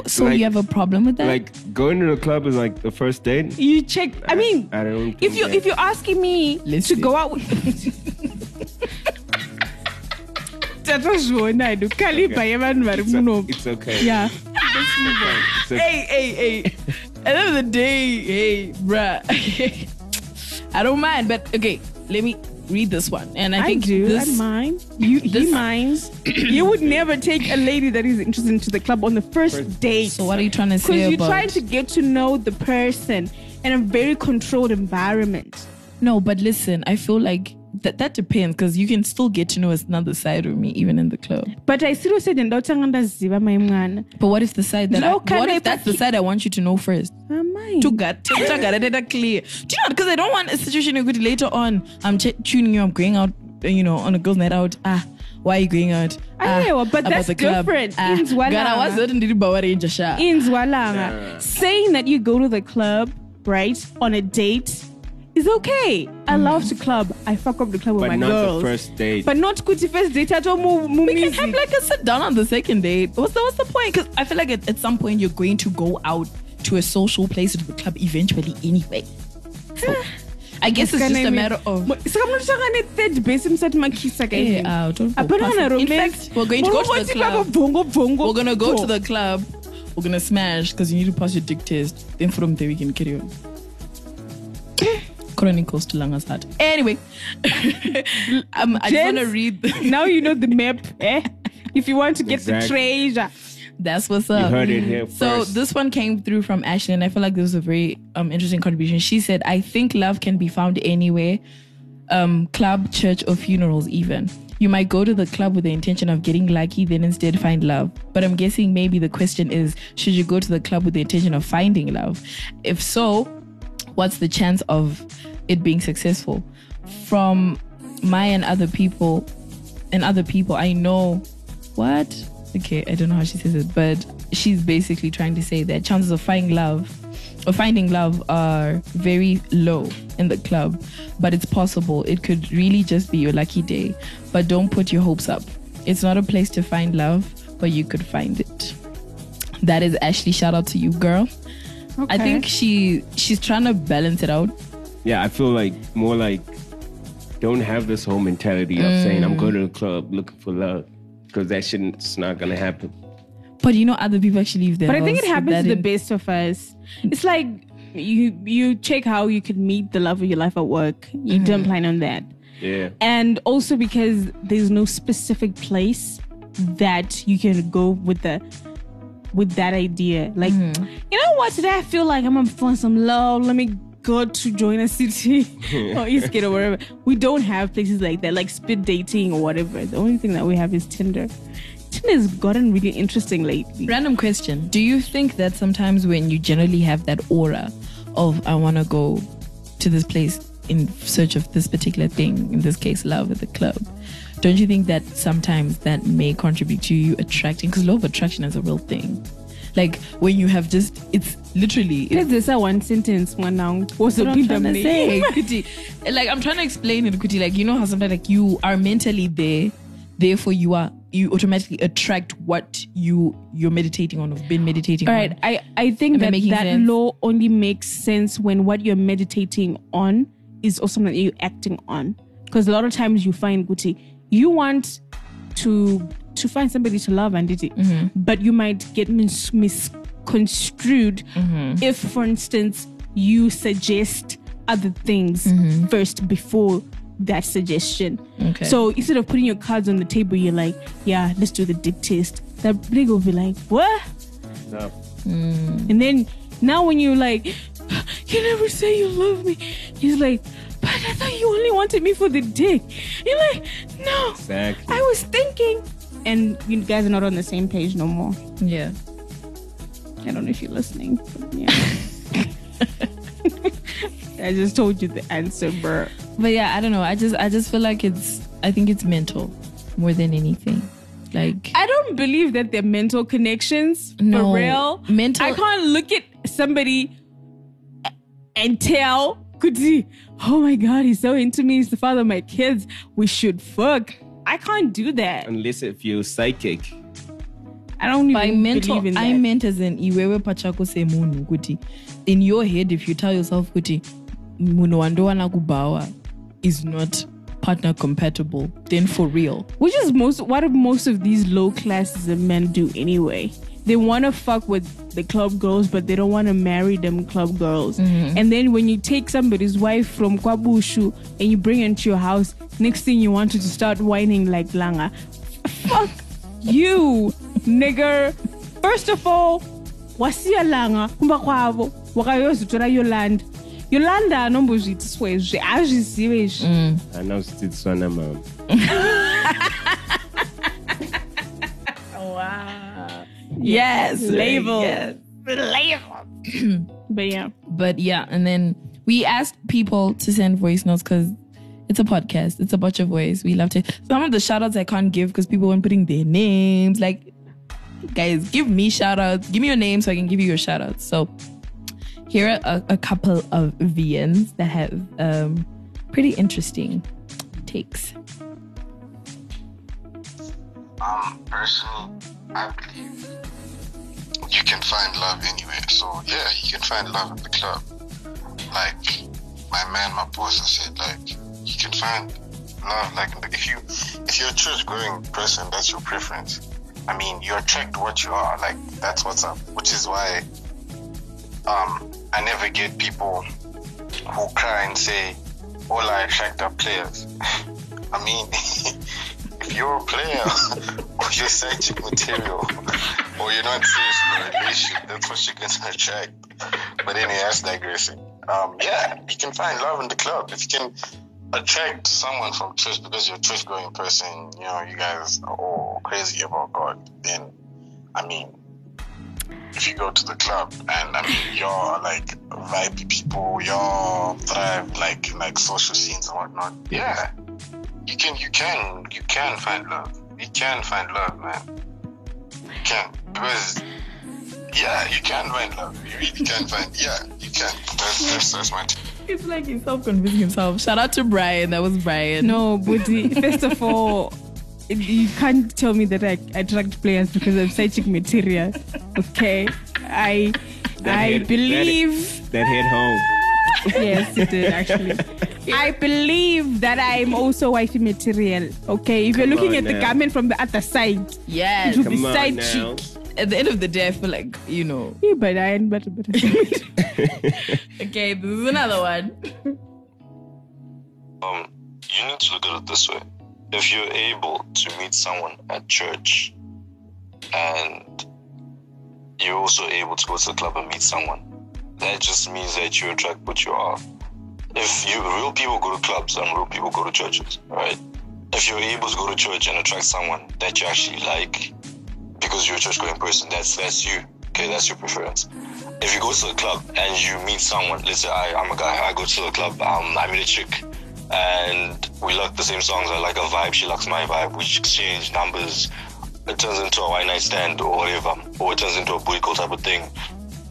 So Like- you have a problem with that? Like going to the club is like the first date. You check, I mean, I don't. if you that- if you're asking me Let's to see. go out with tatozvona ndo kaliba yevanhu vari it's, o- muno it's okay. yeah It's okay. hey, hey, hey. At the end of the day, hey, bruh. I don't mind, but okay, let me read this one. And I, i, think do this, i mind you he minds you would never take a lady that is interested into the club on the first, date So what are you trying to say because you're about? trying to get to know the person in a very controlled environment No, but listen, I feel like that that depends because you can still get to know another side of me even in the club. but i still said ndotanga ndaziva mai mwana But what if the side that I, No, what can I if that's the side I want you to know first? amai To get to get it clear. Do you know? Because I don't want a situation where later on I'm ch- tuning you, I'm going out, uh, you know, on a girls' night out. Ah, why are you going out? Ah, Aiwa, but that's the club. different. Ah, In Zwalanga. I was in the Power Ranger sha. Inzwalanga. Saying that you go to the club, right, on a date is okay. I love to club. I fuck up the club with but my not girls. the first date. But not kuti first date at all. Mu, mu We can have like a sit down on the second date. What's the, what's the point? Because I feel like at, at some point you're going to go out to a social place to the club eventually anyway. So, I guess it's just a matter of. Saka munotanga ne-third base musati makisa guys. Yeah, uh, don't go Apana past kana it. In fact, we're going to go to the club. baba bhongo bhongo. We're gonna go to the club. We're gonna smash because you need to pass your dick test. Then from there we can carry on. Chronicles to Langa's heart. Anyway, um, I just want to read. The, now you know the map, eh? If you want to get Exactly. the treasure. that's what's up. you up. heard it here So first. this one came through from Ashley, and I feel like this was a very um, interesting contribution. She said, "I think love can be found anywhere, um, club, church, or funerals. Even you might go to the club with the intention of getting lucky, then instead find love. But I'm guessing maybe the question is, should you go to the club with the intention of finding love? If so, what's the chance of it being successful? From my and other people, and other people, I know what? Okay, I don't know how she says it, but she's basically trying to say that chances of finding love or finding love are very low in the club, but it's possible. It could really just be your lucky day. But don't put your hopes up. It's not a place to find love, but you could find it. That is Ashley. Shout out to you, girl. I think she she's trying to balance it out. yeah, I feel like more like don't have this whole mentality of saying I'm going to the club looking for love because that shit's not gonna happen. But you know, other people actually leave their But I think it happens that to the in- best of us. It's like you you check how you can meet the love of your life at work. You don't mm-hmm. plan on that. Yeah. And also because there's no specific place that you can go with the with that idea. Like, mm-hmm. you know what? Today I feel like I'm gonna find some love. Let me go to Joina City or Eastgate or wherever. We don't have places like that, like speed dating or whatever. The only thing that we have is Tinder. Tinder's gotten really interesting lately. Random question. Do you think that sometimes when you generally have that aura of, I want to go to this place in search of this particular thing, in this case, love at the club, don't you think that sometimes that may contribute to you attracting? Because law of attraction is a real thing. Like when you have just, it's literally. It's just say one sentence, one now. What's what the I'm trying to say. Kuti. Like I'm trying to explain it, Kuti. Like you know how sometimes like you are mentally there, therefore you are you automatically attract what you you're meditating on or have been meditating All on. right, I, I think Am that that sense? law only makes sense when what you're meditating on is also something that you're acting on. Because a lot of times you find Guti, you want to to find somebody to love and did it, Mm-hmm. but you might get mis- misconstrued Mm-hmm. if, for instance, you suggest other things Mm-hmm. first before that suggestion. Okay. So instead of putting your cards on the table, you're like, yeah, let's do the dick test. That nigga will be like, what? No. And then now when you're like, you never say you love me, he's like, but I thought you only wanted me for the dick. You're like, no. Exactly. I was thinking. And you guys are not on the same page no more. Yeah. I don't know if you're listening. Yeah. I just told you the answer, bro. But yeah, I don't know. I just I just feel like it's I think it's mental more than anything. Like I don't believe that they're mental connections No. for real. Mental- I can't look at somebody and tell, Kuti, oh my god, he's so into me. He's the father of my kids. We should fuck. I can't do that. Unless if you're psychic. I don't even mental believe in that. I meant as in iwewe pachako semunhu kuti in your head if you tell yourself kuti munhu wandowana kubawa is not partner compatible then for real Which is most what do most of these low classes of men do anyway? They want to fuck with the club girls, but they don't want to marry them club girls. Mm-hmm. And then when you take somebody's wife from Kwabushu and you bring her into your house, next thing you want her to start whining like Langa. Fuck you, nigger. First of all, wasiya langa kumba kwavo wakayozitora yolanda yolanda anombozviitiswa izvi azvizive izvi mm. I know it's Swana mom. yes Label. yes. but yeah. But yeah and then we asked people to send voice notes because it's a podcast. It's a bunch of voice we love to some of the shout outs i can't give because people weren't putting their names. Like guys give me shout outs give me your name so i can give you your shout outs so here are a, a couple of VNs that have um, pretty interesting takes. Um, personally, I believe you can find love anywhere. So yeah, you can find love at the club. Like my man, my boss, I said like you can find love. Like if you if you're a church going person, that's your preference. I mean, you attract what you are. Like that's what's up. Which is why um, I never get people who cry and say all I attract are players. I mean, if you're a player or you're psychic material or you're not serious in that's what you're gonna attract. But anyway, that's digressing. Um, yeah, you can find love in the club. If you can attract someone from church because you're a church going person, you know, you guys are all crazy about God, then I mean if you go to the club and I mean you're like vibey people, you're thrive like like social scenes and whatnot. Yeah. You can you can you can find love. You can find love, man. You can. Because yeah, you can find love. You really can find yeah, you can. That's that's that's my t- it's like he's self-convincing himself shout out to brian that was brian No, Buddy. First of all, you can't tell me that I attract players because of psychic material. Okay, I That I hit- believe. That hit home. yes, it did actually. I believe that I'm also wifey material. Okay, if you're looking on at the now. garment from the other side, yes it will be Come on side now. cheek. At the end of the day i feel like you know Yeah, but I ain't better, better. okay this is another one um, you need to look at it this way. If you're able to meet someone at church and you're also able to go to the club and meet someone, that just means that you attract what you are. If you real people go to clubs and real people go to churches, right? If you're able to go to church and attract someone that you actually like because you're a church going person, that's that's you. Okay, that's your preference. If you go to the club and you meet someone, let's say I, I'm a guy, I go to the club, um, I meet a chick, and we like the same songs. I like her vibe, she likes my vibe. We exchange numbers. It turns into a one night stand or whatever, or it turns into a booty call type of thing.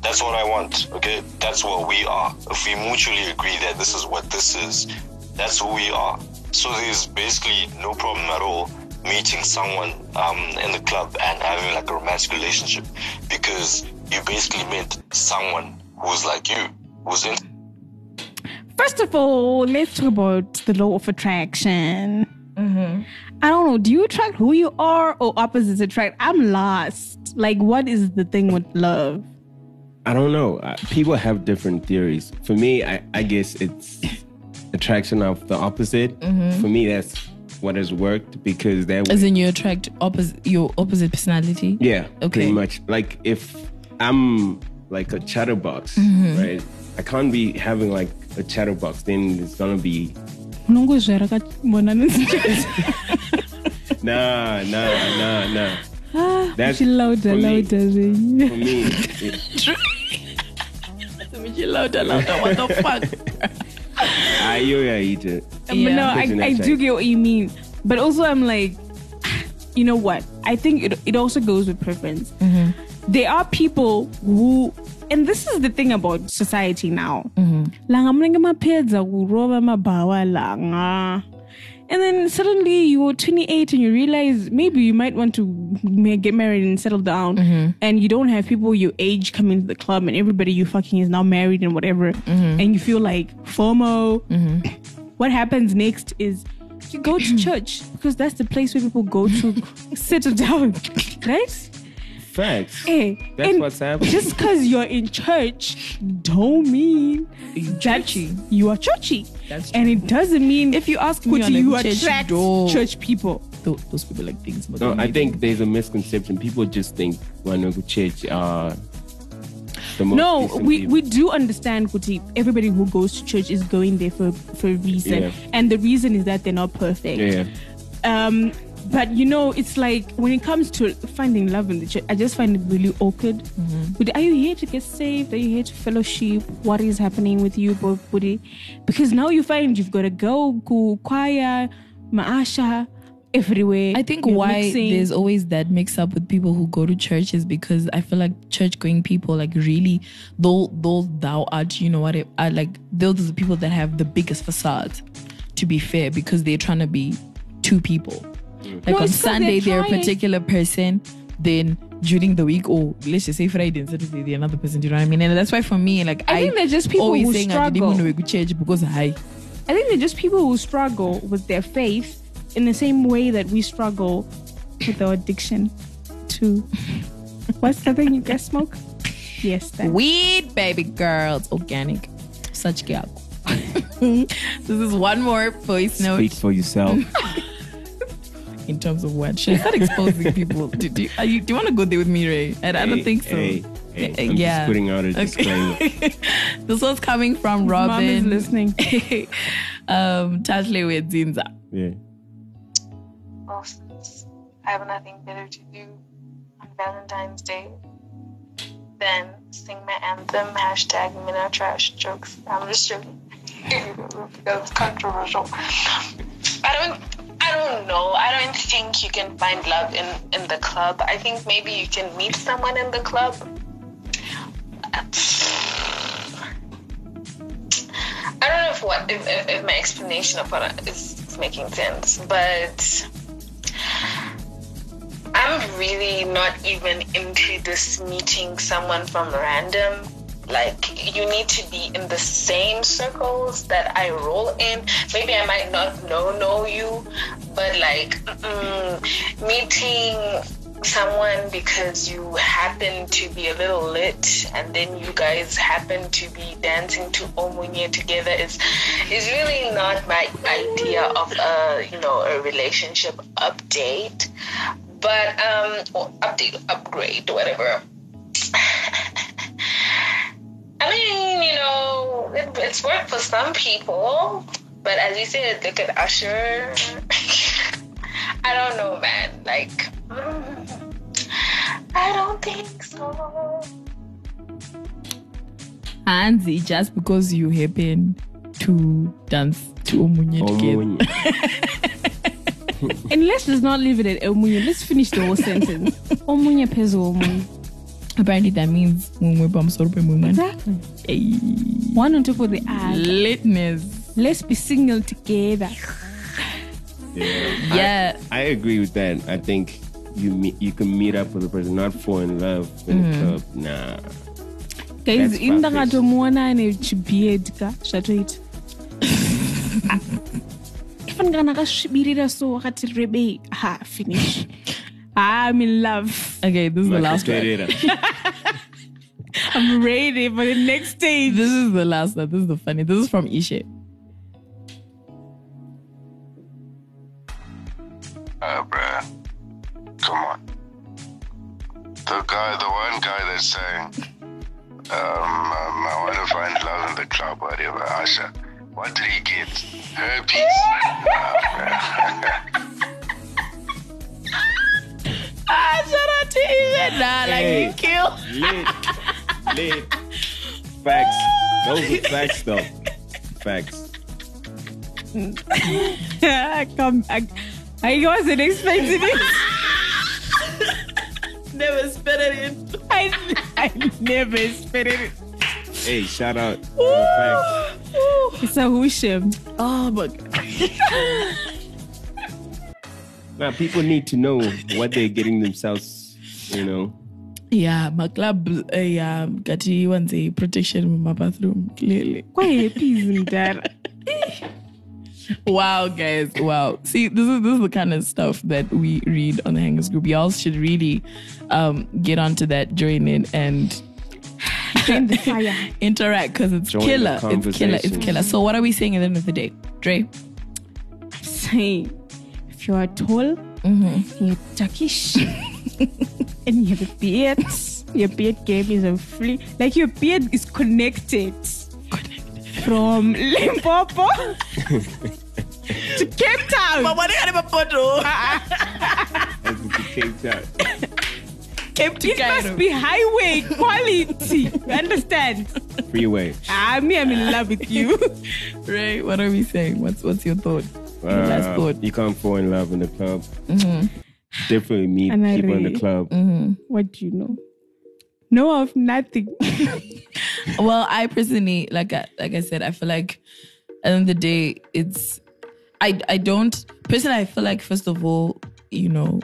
That's what I want. Okay, that's what we are. If we mutually agree that this is what this is, that's who we are. So there's basically no problem at all meeting someone um, in the club and having like a romantic relationship because you basically met someone who's like you, who's in. First of all, let's talk about the law of attraction. I don't know. Do you attract who you are or opposites attract? I'm lost. Like, what is the thing with love? I don't know. Uh, People have different theories. For me, I, I guess it's attraction of the opposite. For me, that's what has worked because that as in you attract opposite your opposite personality Yeah, Okay. pretty much. Like if I'm like a chatterbox, Mm-hmm. right? I can't be having like a chatterbox. Then it's gonna be Unongozvera ka- mona nesi- nah, nah, nah, nah. Ah, That's louder, for me. louder. For me, it, louder, louder. What the fuck? I you yeah, eat it. But Yeah. no, I, I do get what you mean. But also, I'm like, you know what? I think it, it also goes with preference. There are people who, and this is the thing about society now. Mhm. Lang ngamlanga mpedza kurova mabawa langa And then suddenly you're 28 and you realize maybe you might want to get married and settle down. Mm-hmm. And you don't have people your age come into the club and everybody you fucking is now married and whatever. Mm-hmm. And you feel like FOMO mm-hmm. what happens next is you go to church because that's the place where people go to settle down, right? Facts. Hey, That's and what's happening. Just because you're in church, don't mean that churchy. you are churchy. That's and it doesn't mean If you ask me Kuti, on you church attract door- church people. Tho- those people like things. But No, I they think there's a misconception. People just think when I go church are No, we, people. we do understand, Kuti. Everybody who goes to church is going there for, for a reason. Yeah. And the reason is that they're not perfect. yeah. um but you know it's like when it comes to finding love in the church i just find it really awkward. Mm-hmm. But are you here to get saved? Are you here to fellowship? What is happening with you Bo- Budi? because now you find you've got a go go choir maasha everywhere. I think You're why mixing. there's always that mix up with people who go to church is because I feel like church going people like really those those thou art you know what it, are like those are the people that have the biggest facades to be fair because they're trying to be two people Mm-hmm. like No, on Sunday they're they're a particular person then during the week or let's just say Friday and Saturday they're another person do you know what I mean and that's why for me like I think they're just people always who saying ah, I didn't even struggle. know go church because hi i think they're just people who struggle with their faith in the same way that we struggle with our addiction to what's the thing you guys smoke yes that Weed, baby girls, organic. Such gap. this is one more voice note Speak for yourself. In terms of what. Should I start exposing people? Do, do, are you, do you want to go there with me, Ray? I, I don't think so. Hey, hey, Uh, I'm yeah. just putting out a Okay. disclaimer. this one's coming from Robin. mom is Robin. listening um, Tatle with Zinza. Yeah. Well, since I have nothing better to do on Valentine's Day, than sing my anthem, hashtag Mina Trash jokes. I'm just joking. That's controversial. I don't I don't know. I don't think you can find love in, in the club. I think maybe you can meet someone in the club. I don't know if what if, if, my explanation of what I- is making sense, but I'm really not even into this meeting someone from random. Like you need to be in the same circles that I roll in. Maybe I might not know know you, but like mm, meeting someone because you happen to be a little lit and then you guys happen to be dancing to Omunye together is is really not my idea of a you know a relationship update but um or update upgrade whatever I mean, you know, it, it's worked for some people, but as you said, look at Usher. I don't know, man. Like, mm, I don't think so. Anzi, just because you happen to dance to Omunye together. Omunye. And let's just not leave it at Omunye. Let's finish the whole sentence. Omunye pezo Omunye. Apparently that means mumwe pamsoro pemumwe. Exactly. Hey. One on top of the other. Litness. Let's be single together. Yeah. Yeah. I agree with that. I think you meet, you can meet up with a person, not fall in love in Mm. a club. Nah. Guys, That's in perfect. ndakatomuona nechibeard ka zvatoita ifanika nakasvibirira so akati rebei ha finish i'm in love Okay, this is the last one. I'm ready for the next stage This is the last one. This is the funny. This is from Ishe. Uh, bruh. Come on. The guy, the one guy that's saying, um, I want to find love in the club, whatever. Asha, what did he get? Herpes. Ah, shout out to Eden. Nah, like Hey. you kill. Lit. Lit. Facts. Those are facts, though. Facts. Come, I, I wasn't expecting it. Never spit it in. I, I never spit it. Hey, shout out. Facts. It's a Hushim. Oh my god. Now, people need to know what they're getting themselves, you know. Yeah, my club, uh, yeah, Gati wants a protection in my bathroom, clearly. Quiet, please, Ndara. Wow, guys, wow. See, this is this is the kind of stuff that we read on the Hangers group. Y'all should really um, get onto that, join in, and Join the fire. interact because it's Join the killer. It's killer. It's conversation. killer. So, what are we saying at the end of the day, Dre? Saying, if you are tall, Mm-hmm. you're Turkish, and you have a beard, your beard game is a free. Like your beard is connected from Limpopo to Cape Town. what do you have a photo? As it's the Cape Town. Cape to It must be highway quality. You understand? Freeway. Ah, me, I'm in love with you. Ray, what are we saying? What's what's your thought? Your last Uh, you can't fall in love in the club. Mm-hmm. Definitely meet And I people in the really- club. what do you know? Know of nothing. well, I personally, like I, like I said, I feel like at the end of the day, it's I I don't personally. I feel like first of all, you know,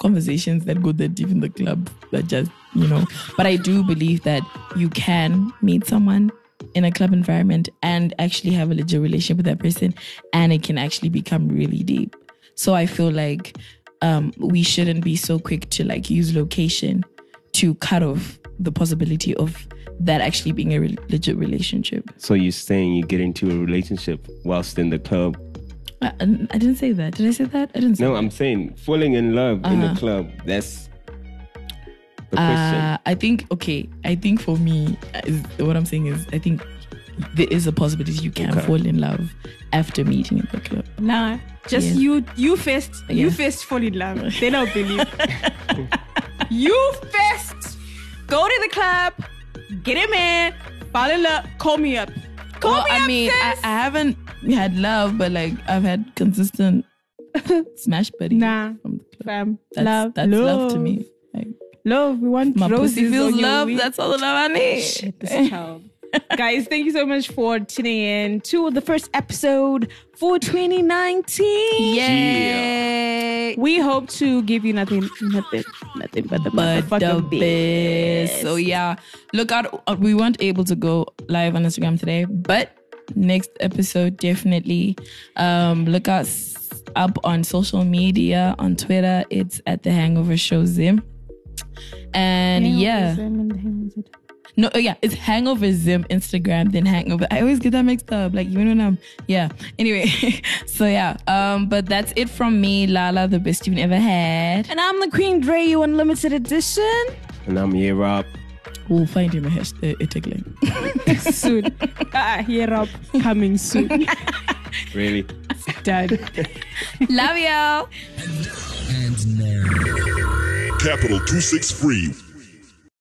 conversations that go that deep in the club that just you know. But I do believe that you can meet someone in a club environment and actually have a legit relationship with that person, and it can actually become really deep. So I feel like um, we shouldn't be so quick to like use location to cut off the possibility of that actually being a re- legit relationship. So you're saying you get into a relationship whilst in the club? I, I I didn't say that. Did I say that? I didn't say No, that. I'm saying falling in love in the Uh-huh. club. That's the question. Uh, I think okay. I think for me, what I'm saying is, I think there is a possibility you can Okay. fall in love after meeting in the club. Nah, just Yes. you. You first. You Yeah. first fall in love. They don't believe. you first go to the club, get him in, fall in love. Call me up. Call well, me I up, mean, I, sis. I haven't had love, but like I've had consistent smash buddies. Nah, from the club. fam. That's love, that's love, love to me. Like Love. We want my roses feels on your love. That's all the love I need. Shit, this child. Guys, thank you so much for tuning in to the first episode for 2019. Yay! We hope to give you nothing, nothing, nothing but the but the motherfucking best. best. So yeah, look out. uh, We weren't able to go live on Instagram today, but next episode definitely. Um, look out s- up on social media on Twitter. It's at the Hangover Show Zim. And yeah, no, oh, yeah, it's Hangover Zim Instagram, then Hangover. I always get that mixed up. Like even when I'm, yeah. Anyway, so yeah, um, but that's it from me, Lala, the best you've ever had. And I'm the Queen Dre, you unlimited edition. and I'm here, Rob. We'll find him a hashtag, a tagline. soon. Ah, here up, coming soon. Really? Done. Love y'all. Capital 263